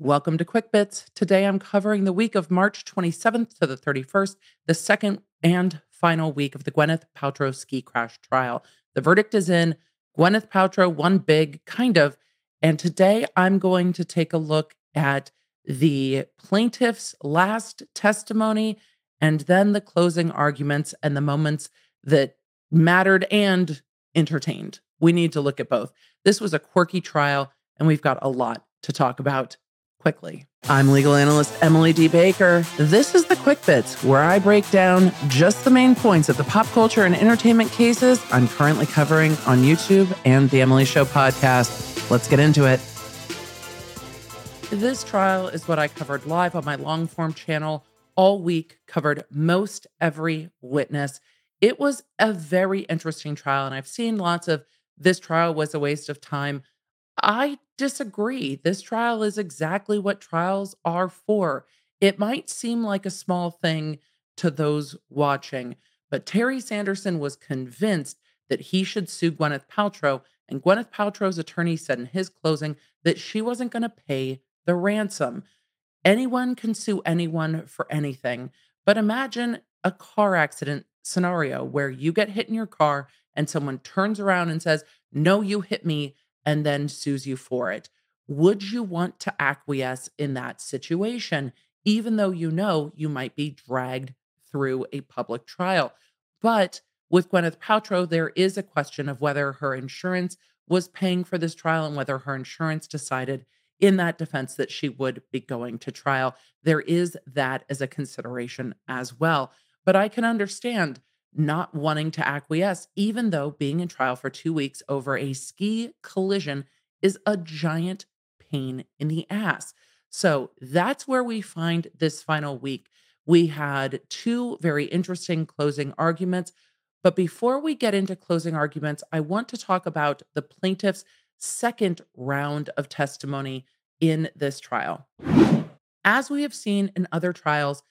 Welcome to Quick Bits. Today I'm covering the week of March 27th to the 31st, the second and final week of the Gwyneth Paltrow ski crash trial. The verdict is in. Gwyneth Paltrow won big, kind of. And today I'm going to take a look at the plaintiff's last testimony and then the closing arguments and the moments that mattered and entertained. We need to look at both. This was a quirky trial, and we've got a lot to talk about quickly. I'm legal analyst Emily D. Baker. This is the Quick Bits, where I break down just the main points of the pop culture and entertainment cases I'm currently covering on YouTube and the Emily Show podcast. Let's get into it. This trial is what I covered live on my long form channel all week, covered most every witness. It was a very interesting trial, and I've seen lots of this trial was a waste of time. I disagree. This trial is exactly what trials are for. It might seem like a small thing to those watching, but Terry Sanderson was convinced that he should sue Gwyneth Paltrow, and Gwyneth Paltrow's attorney said in his closing that she wasn't going to pay the ransom. Anyone can sue anyone for anything, but imagine a car accident scenario where you get hit in your car and someone turns around and says, No, you hit me and then sues you for it. Would you want to acquiesce in that situation, even though you know you might be dragged through a public trial? But with Gwyneth Paltrow, there is a question of whether her insurance was paying for this trial and whether her insurance decided in that defense that she would be going to trial. There is that as a consideration as well. But I can understand not wanting to acquiesce, even though being in trial for two weeks over a ski collision is a giant pain in the ass. So that's where we find this final week. We had two very interesting closing arguments. But before we get into closing arguments, I want to talk about the plaintiff's second round of testimony in this trial. As we have seen in other trials,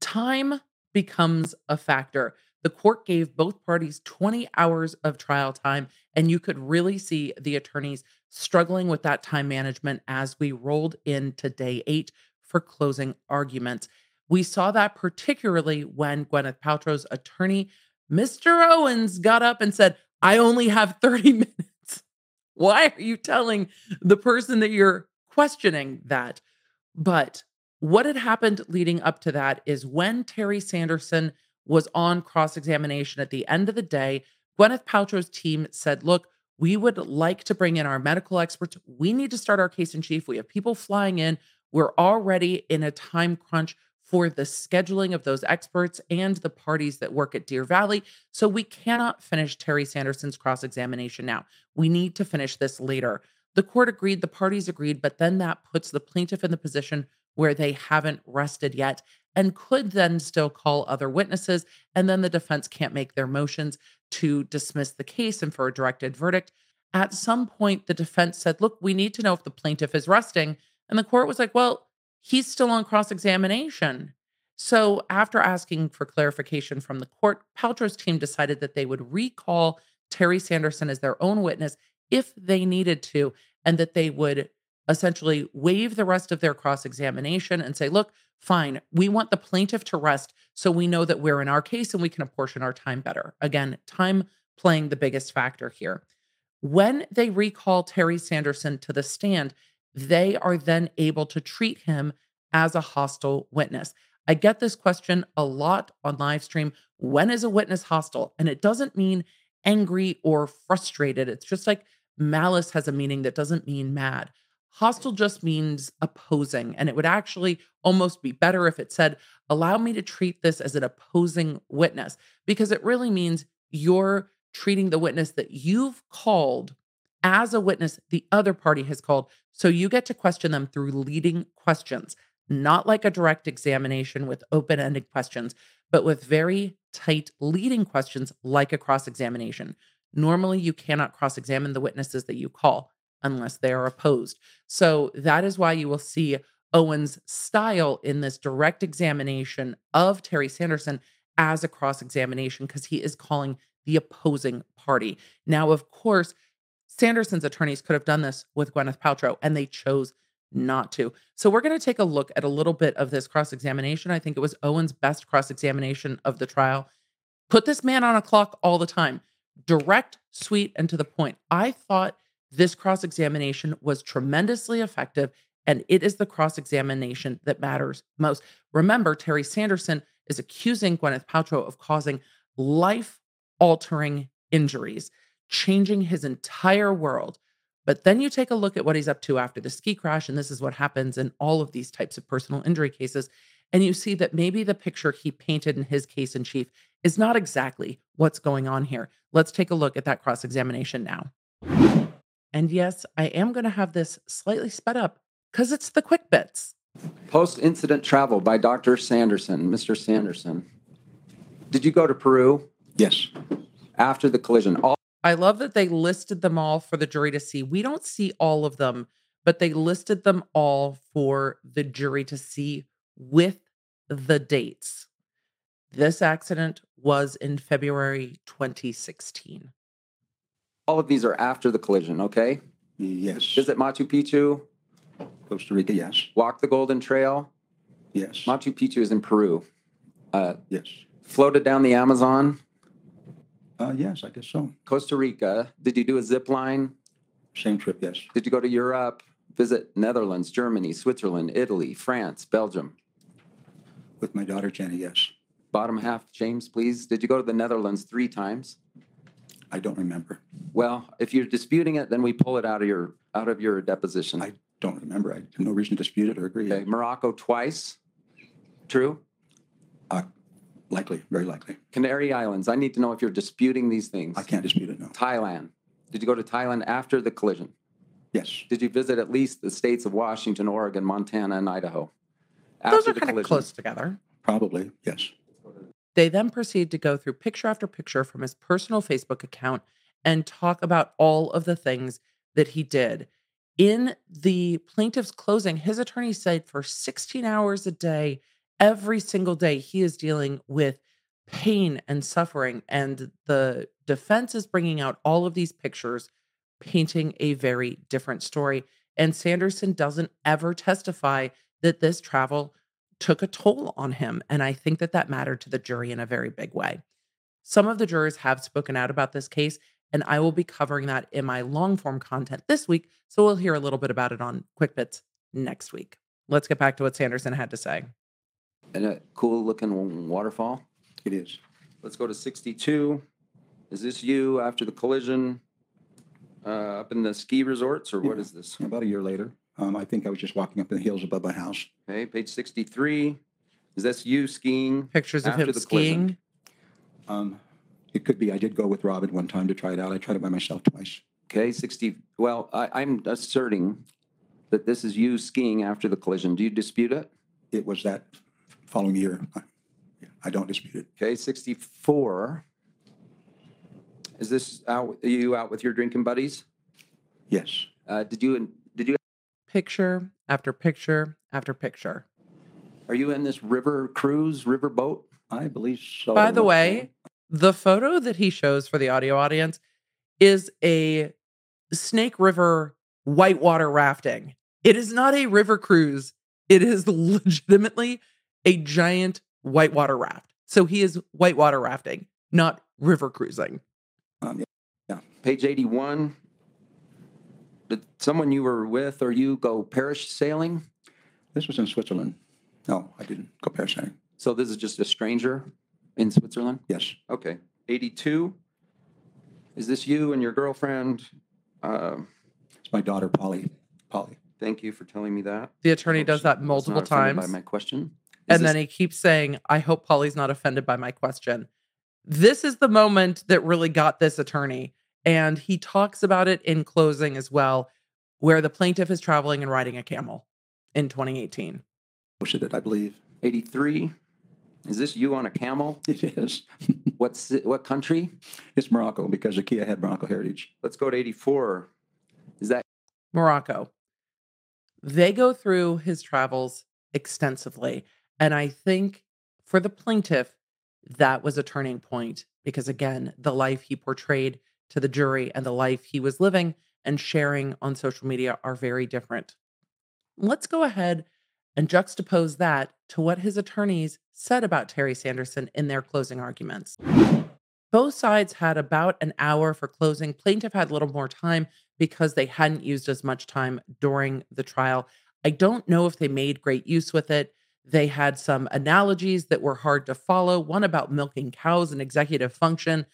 time becomes a factor. The court gave both parties 20 hours of trial time, and you could really see the attorneys struggling with that time management as we rolled into day eight for closing arguments. We saw that particularly when Gwyneth Paltrow's attorney, Mr. Owens, got up and said, I only have 30 minutes. Why are you telling the person that you're questioning that? But what had happened leading up to that is when Terry Sanderson was on cross examination at the end of the day. Gwyneth Paltrow's team said, Look, we would like to bring in our medical experts. We need to start our case in chief. We have people flying in. We're already in a time crunch for the scheduling of those experts and the parties that work at Deer Valley. So we cannot finish Terry Sanderson's cross examination now. We need to finish this later. The court agreed, the parties agreed, but then that puts the plaintiff in the position where they haven't rested yet and could then still call other witnesses. And then the defense can't make their motions to dismiss the case and for a directed verdict. At some point, the defense said, Look, we need to know if the plaintiff is resting. And the court was like, Well, he's still on cross examination. So, after asking for clarification from the court, Paltrow's team decided that they would recall Terry Sanderson as their own witness if they needed to, and that they would essentially waive the rest of their cross examination and say, look, fine, we want the plaintiff to rest so we know that we're in our case and we can apportion our time better. Again, time playing the biggest factor here. When they recall Terry Sanderson to the stand, they are then able to treat him as a hostile witness. I get this question a lot on live stream. When is a witness hostile? And it doesn't mean angry or frustrated. It's just like malice has a meaning that doesn't mean mad. Hostile just means opposing. And it would actually almost be better if it said, allow me to treat this as an opposing witness, because it really means you're treating the witness that you've called as a witness the other party has called. So you get to question them through leading questions, not like a direct examination with open ended questions, but with very tight leading questions like a cross examination. Normally, you cannot cross examine the witnesses that you call unless they are opposed. So that is why you will see Owen's style in this direct examination of Terry Sanderson as a cross examination because he is calling the opposing party. Now, of course, Sanderson's attorneys could have done this with Gwyneth Paltrow, and they chose not to. So we're going to take a look at a little bit of this cross examination. I think it was Owen's best cross examination of the trial. Put this man on a clock all the time, direct, sweet, and to the point. I thought this cross examination was tremendously effective, and it is the cross examination that matters most. Remember, Terry Sanderson is accusing Gwyneth Paltrow of causing life altering injuries, changing his entire world. But then you take a look at what he's up to after the ski crash, and this is what happens in all of these types of personal injury cases. And you see that maybe the picture he painted in his case in chief is not exactly what's going on here. Let's take a look at that cross examination now. And yes, I am going to have this slightly sped up because it's the quick bits. Post incident travel by Dr. Sanderson. Mr. Sanderson, did you go to Peru Yes. after the collision? All I love that they listed them all for the jury to see. We don't see all of them, but they listed them all for the jury to see with the dates. This accident was in February 2016. All of these are after the collision, okay? Yes. Visit Machu Picchu, Costa Rica, yes. walk the Golden Trail. Yes. Machu Picchu is in Peru. Uh, Yes. floated down the Amazon, Uh, yes, I guess so. Costa Rica. Did you do a zip line? Same trip, yes. Did you go to Europe? Visit Netherlands, Germany, Switzerland, Italy, France, Belgium. With my daughter Jenny, yes. Bottom half, James, please. Did you go to the Netherlands three times? I don't remember. Well, if you're disputing it, then we pull it out of your out of your deposition. I don't remember. I have no reason to dispute it or agree. Okay, Morocco twice. True. Uh, likely, very likely. Canary Islands. I need to know if you're disputing these things. I can't dispute it, no. Thailand. Did you go to Thailand after the collision? Yes. Did you visit at least the states of Washington, Oregon, Montana, and Idaho? Those After are the kind of collision. close together. Probably, yes. They then proceed to go through picture after picture from his personal Facebook account and talk about all of the things that he did. In the plaintiff's closing, his attorney said for 16 hours a day, every single day, he is dealing with pain and suffering. And the defense is bringing out all of these pictures, painting a very different story. And Sanderson doesn't ever testify that this travel took a toll on him. And I think that that mattered to the jury in a very big way. Some of the jurors have spoken out about this case, and I will be covering that in my long form content this week. So we'll hear a little bit about it on Quick Bits next week. Let's get back to what Sanderson had to say. And a cool looking waterfall. It is. Let's go to 62. Is this you after the collision uh, up in the ski resorts, or what Yeah. is this? About a year later, um, I think I was just walking up in the hills above my house. Okay, page 63. Is this you skiing? Pictures of After him the skiing. Um, it could be. I did go with Robin one time to try it out. I tried it by myself twice. Okay, 60. Well, I, I'm asserting that this is you skiing after the collision. Do you dispute it? It was that following year. I, I don't dispute it. Okay, 64. Is this out, are you out with your drinking buddies? Yes. Uh, did you, did you, Picture after picture after picture. are you in this river cruise, river boat? I believe so. By the way, the photo that he shows for the audio audience is a Snake River whitewater rafting. It is not a river cruise. It is legitimately a giant whitewater raft. So he is whitewater rafting, not river cruising. Um, Page 81. Did someone you were with or you go parasailing? this was in Switzerland. No, I didn't go parasailing. So this is just a stranger in Switzerland? Yes. Okay. 82. Is this you and your girlfriend? Uh, It's my daughter, Polly. Polly. thank you for telling me that. The attorney does that multiple not times. By my question. Is and this- then he keeps saying, I hope Polly's not offended by my question. This is the moment that really got this attorney. And he talks about it in closing as well, where the plaintiff is traveling and riding a camel in 2018. Posted it, I believe. 83. Is this you on a camel? It is. What's what country? It's Morocco because the Kia had Morocco heritage. Let's go to 84. Is that Morocco. They go through his travels extensively. And I think for the plaintiff, that was a turning point because, again, the life he portrayed to the jury and the life he was living and sharing on social media are very different. Let's go ahead and juxtapose that to what his attorneys said about Terry Sanderson in their closing arguments. Both sides had about an hour for closing. Plaintiff had a little more time because they hadn't used as much time during the trial. I don't know if they made great use with it. They had some analogies that were hard to follow, one about milking cows and executive function.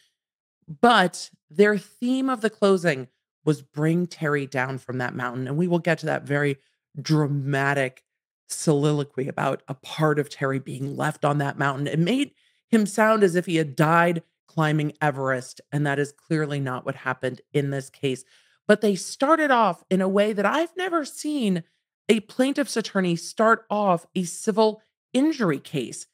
But their theme of the closing was bring Terry down from that mountain. And we will get to that very dramatic soliloquy about a part of Terry being left on that mountain. It made him sound as if he had died climbing Everest. And that is clearly not what happened in this case. But they started off in a way that I've never seen a plaintiff's attorney start off a civil injury case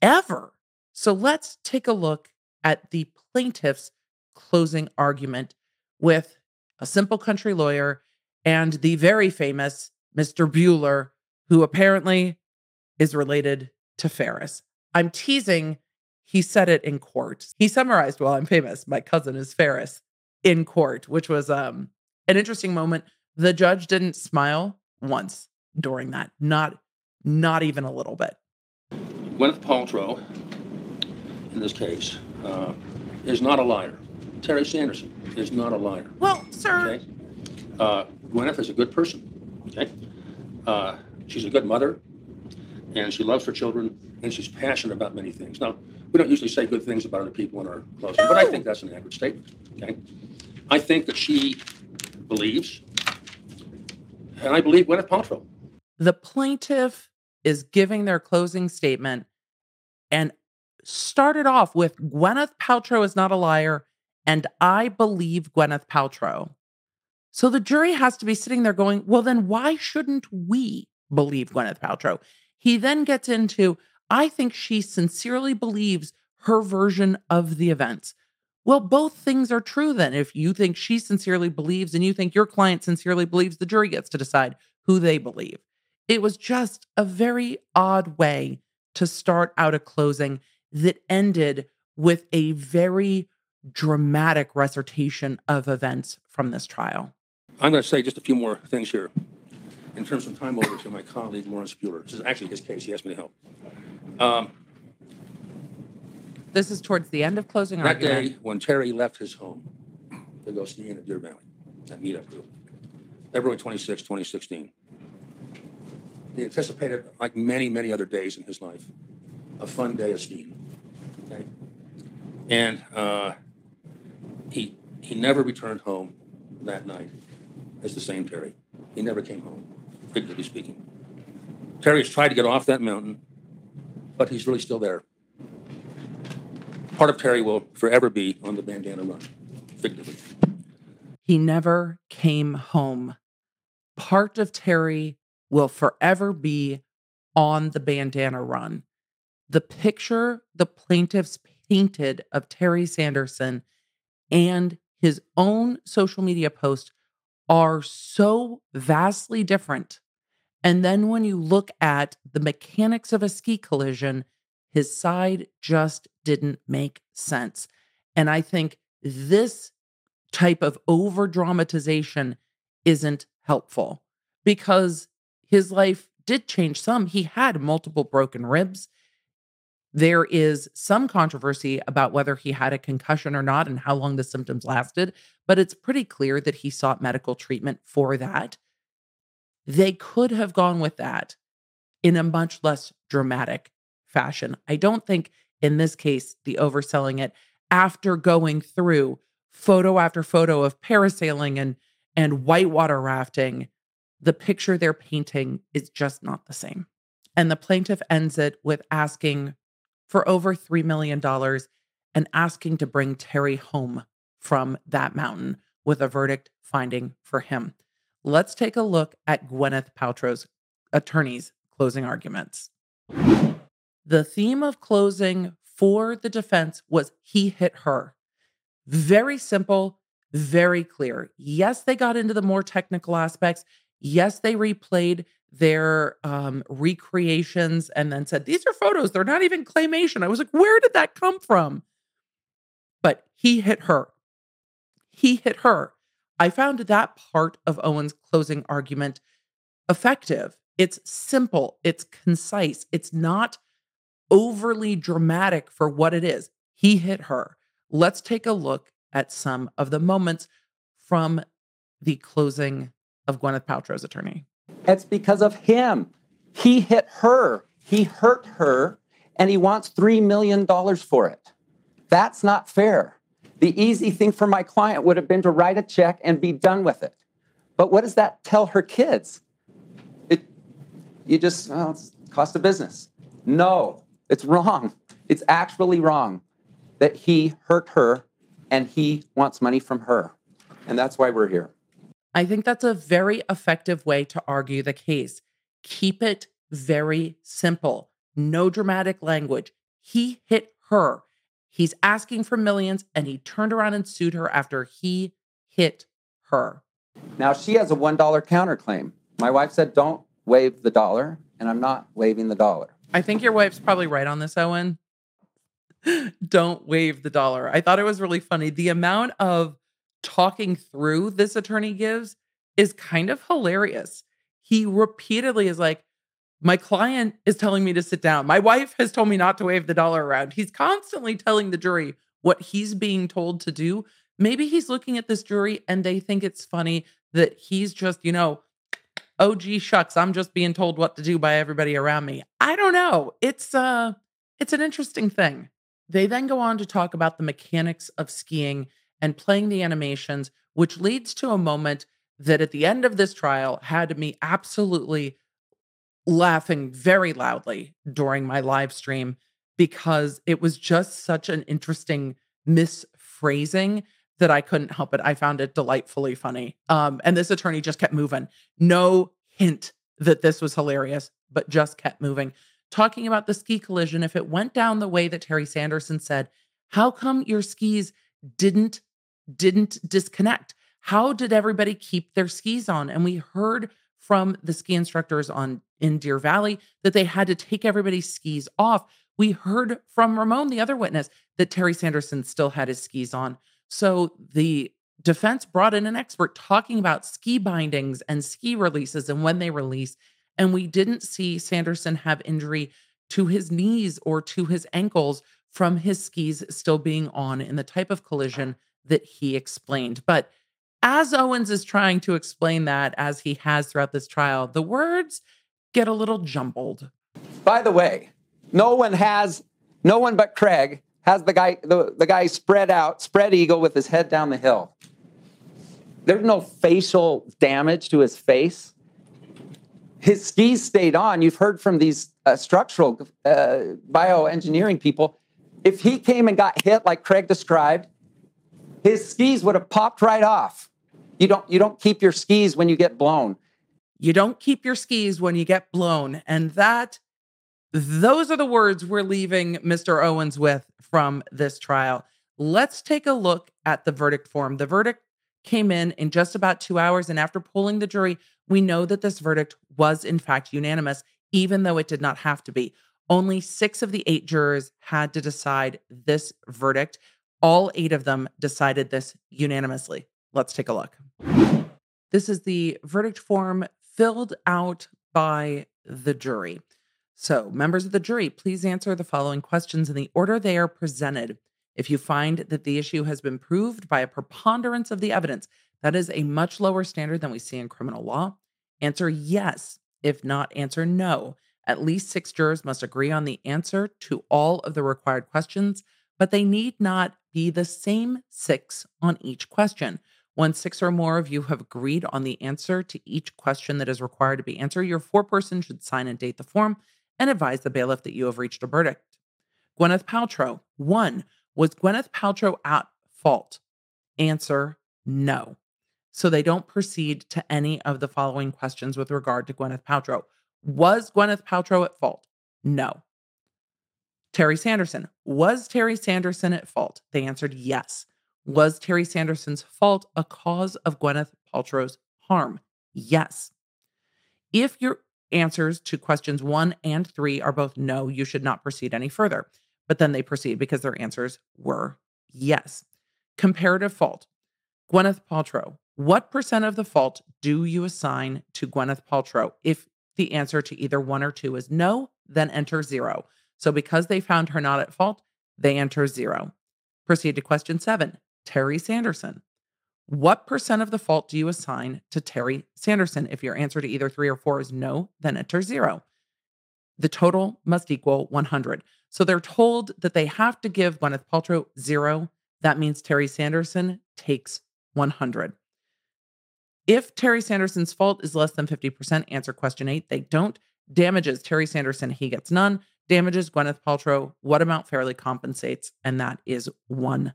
ever. So let's take a look at the plaintiff's closing argument with a simple country lawyer and the very famous Mr. Buhler, who apparently is related to Ferris. I'm teasing, he said it in court. He summarized, Well, I'm famous. My cousin is Ferris in court, which was um, an interesting moment. The judge didn't smile once during that. Not not even a little bit. Gwyneth Paltrow, in this case, uh, is not a liar. Terry Sanderson is not a liar. Well, sir. Okay? Uh, Gwyneth is a good person. Okay? Uh, she's a good mother, and she loves her children, and she's passionate about many things. Now, we don't usually say good things about other people in our closing, but I think that's an accurate statement. Okay? I think that she believes, and I believe Gwyneth Paltrow the plaintiff is giving their closing statement and started off with Gwyneth Paltrow is not a liar, and I believe Gwyneth Paltrow. So the jury has to be sitting there going, well, then why shouldn't we believe Gwyneth Paltrow? He then gets into, I think she sincerely believes her version of the events. Well, both things are true then. If you think she sincerely believes and you think your client sincerely believes, the jury gets to decide who they believe. It was just a very odd way to start out a closing that ended with a very dramatic recitation of events from this trial. I'm going to say just a few more things here in terms of time over to my colleague Lawrence Buhler. This is actually his case. He asked me to help. Um, this is towards the end of closing that argument. day when Terry left his home to go skiing at Deer Valley, that meetup group, February 26, 2016. He anticipated, like many, many other days in his life, a fun day of skiing. Okay? And uh, he, he never returned home that night as the same Terry. He never came home, figuratively speaking. Terry has tried to get off that mountain, but he's really still there. Part of Terry will forever be on the bandana run, figuratively. He never came home. Part of Terry will forever be on the bandana run. The picture the plaintiffs painted of Terry Sanderson and his own social media post are so vastly different. And then when you look at the mechanics of a ski collision, his side just didn't make sense. And I think this type of over dramatization isn't helpful because his life did change some. He had multiple broken ribs. There is some controversy about whether he had a concussion or not and how long the symptoms lasted, but it's pretty clear that he sought medical treatment for that. They could have gone with that in a much less dramatic fashion. I don't think in this case, the overselling it after going through photo after photo of parasailing and and whitewater rafting the picture they're painting is just not the same. And the plaintiff ends it with asking for over $3 million and asking to bring Terry home from that mountain with a verdict finding for him. Let's take a look at Gwyneth Paltrow's attorney's closing arguments. The theme of closing for the defense was he hit her. Very simple, very clear. Yes, they got into the more technical aspects. Yes, they replayed their um, recreations and then said, These are photos. They're not even claymation. I was like, Where did that come from? But he hit her. He hit her. I found that part of Owen's closing argument effective. It's simple, it's concise, it's not overly dramatic for what it is. He hit her. Let's take a look at some of the moments from the closing of Gwyneth Paltrow's attorney. It's because of him. He hit her. He hurt her, and he wants $3 million for it. That's not fair. The easy thing for my client would have been to write a check and be done with it. But what does that tell her kids? It, you just, well, it's cost of business. No, it's wrong. It's actually wrong that he hurt her and he wants money from her. And that's why we're here. I think that's a very effective way to argue the case. Keep it very simple. No dramatic language. He hit her. He's asking for millions and he turned around and sued her after he hit her. Now she has a $1 counterclaim. My wife said, don't waive the dollar, and I'm not waiving the dollar. I think your wife's probably right on this, Owen. Don't waive the dollar. I thought it was really funny. The amount of talking through this attorney gives is kind of hilarious. He repeatedly is like, My client is telling me to sit down. My wife has told me not to wave the dollar around. He's constantly telling the jury what he's being told to do. Maybe he's looking at this jury and they think it's funny that he's just, you know, oh gee shucks, I'm just being told what to do by everybody around me. I don't know. It's uh it's an interesting thing. They then go on to talk about the mechanics of skiing and playing the animations, which leads to a moment that at the end of this trial had me absolutely laughing very loudly during my live stream because it was just such an interesting misphrasing that I couldn't help it. I found it delightfully funny. Um, and this attorney just kept moving. No hint that this was hilarious, but just kept moving. Talking about the ski collision, if it went down the way that Terry Sanderson said, how come your skis didn't didn't disconnect? How did everybody keep their skis on? And we heard from the ski instructors on in Deer Valley that they had to take everybody's skis off. We heard from Ramon, the other witness, that Terry Sanderson still had his skis on. So the defense brought in an expert talking about ski bindings and ski releases and when they release. And we didn't see Sanderson have injury to his knees or to his ankles from his skis still being on in the type of collision that he explained. But as Owens is trying to explain that, as he has throughout this trial, the words get a little jumbled. By the way, no one has, no one but Craig has the guy, the, the guy spread out, spread eagle with his head down the hill. There's no facial damage to his face. His skis stayed on. You've heard from these uh, structural uh, bioengineering people. If he came and got hit like Craig described, his skis would have popped right off. You don't you don't keep your skis when you get blown. You don't keep your skis when you get blown. And that those are the words we're leaving Mr. Owens with from this trial. Let's take a look at the verdict form. The verdict came in in just about two hours. And after polling the jury, we know that this verdict was, in fact, unanimous, even though it did not have to be. Only six of the eight jurors had to decide this verdict. All eight of them decided this unanimously. Let's take a look. This is the verdict form filled out by the jury. So, members of the jury, please answer the following questions in the order they are presented. If you find that the issue has been proved by a preponderance of the evidence, that is a much lower standard than we see in criminal law. Answer yes. If not, answer no. At least six jurors must agree on the answer to all of the required questions, but they need not be the same six on each question. Once six or more of you have agreed on the answer to each question that is required to be answered, your foreperson should sign and date the form and advise the bailiff that you have reached a verdict. Gwyneth Paltrow, one, was Gwyneth Paltrow at fault? Answer no. So they don't proceed to any of the following questions with regard to Gwyneth Paltrow. Was Gwyneth Paltrow at fault? No. Terry Sanderson. Was Terry Sanderson at fault? They answered yes. Was Terry Sanderson's fault a cause of Gwyneth Paltrow's harm? Yes. If your answers to questions one and three are both no, you should not proceed any further. But then they proceed because their answers were yes. Comparative fault. Gwyneth Paltrow. What percent of the fault do you assign to Gwyneth Paltrow? If the answer to either one or two is no, then enter zero. So because they found her not at fault, they enter zero. Proceed to question seven Terry Sanderson. What percent of the fault do you assign to Terry Sanderson? If your answer to either three or four is no, then enter zero. The total must equal 100. So they're told that they have to give Gwyneth Paltrow zero. That means Terry Sanderson takes 100. If Terry Sanderson's fault is less than 50%, answer question eight. They don't. Damages Terry Sanderson, he gets none. Damages Gwyneth Paltrow, what amount fairly compensates? And that is $1.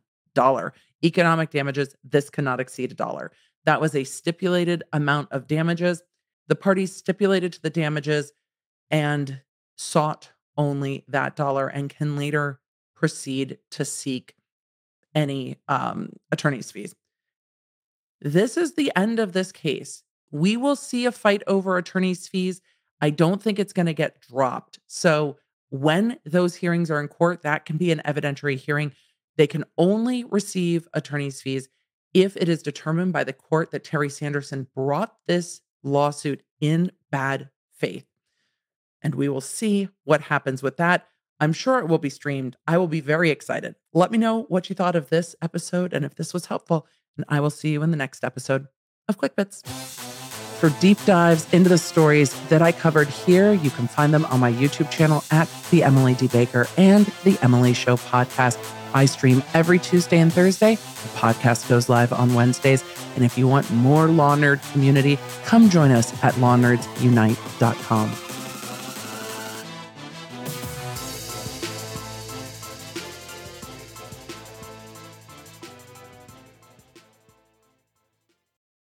Economic damages, this cannot exceed a dollar. That was a stipulated amount of damages. The parties stipulated to the damages and sought only that dollar and can later proceed to seek any um, attorney's fees. This is the end of this case. We will see a fight over attorney's fees. I don't think it's going to get dropped. So, when those hearings are in court, that can be an evidentiary hearing. They can only receive attorney's fees if it is determined by the court that Terry Sanderson brought this lawsuit in bad faith. And we will see what happens with that. I'm sure it will be streamed. I will be very excited. Let me know what you thought of this episode and if this was helpful. And I will see you in the next episode of Quick Bits. For deep dives into the stories that I covered here, you can find them on my YouTube channel at The Emily D. Baker and The Emily Show podcast. I stream every Tuesday and Thursday. The podcast goes live on Wednesdays. And if you want more Law Nerd community, come join us at lawnerdsunite.com.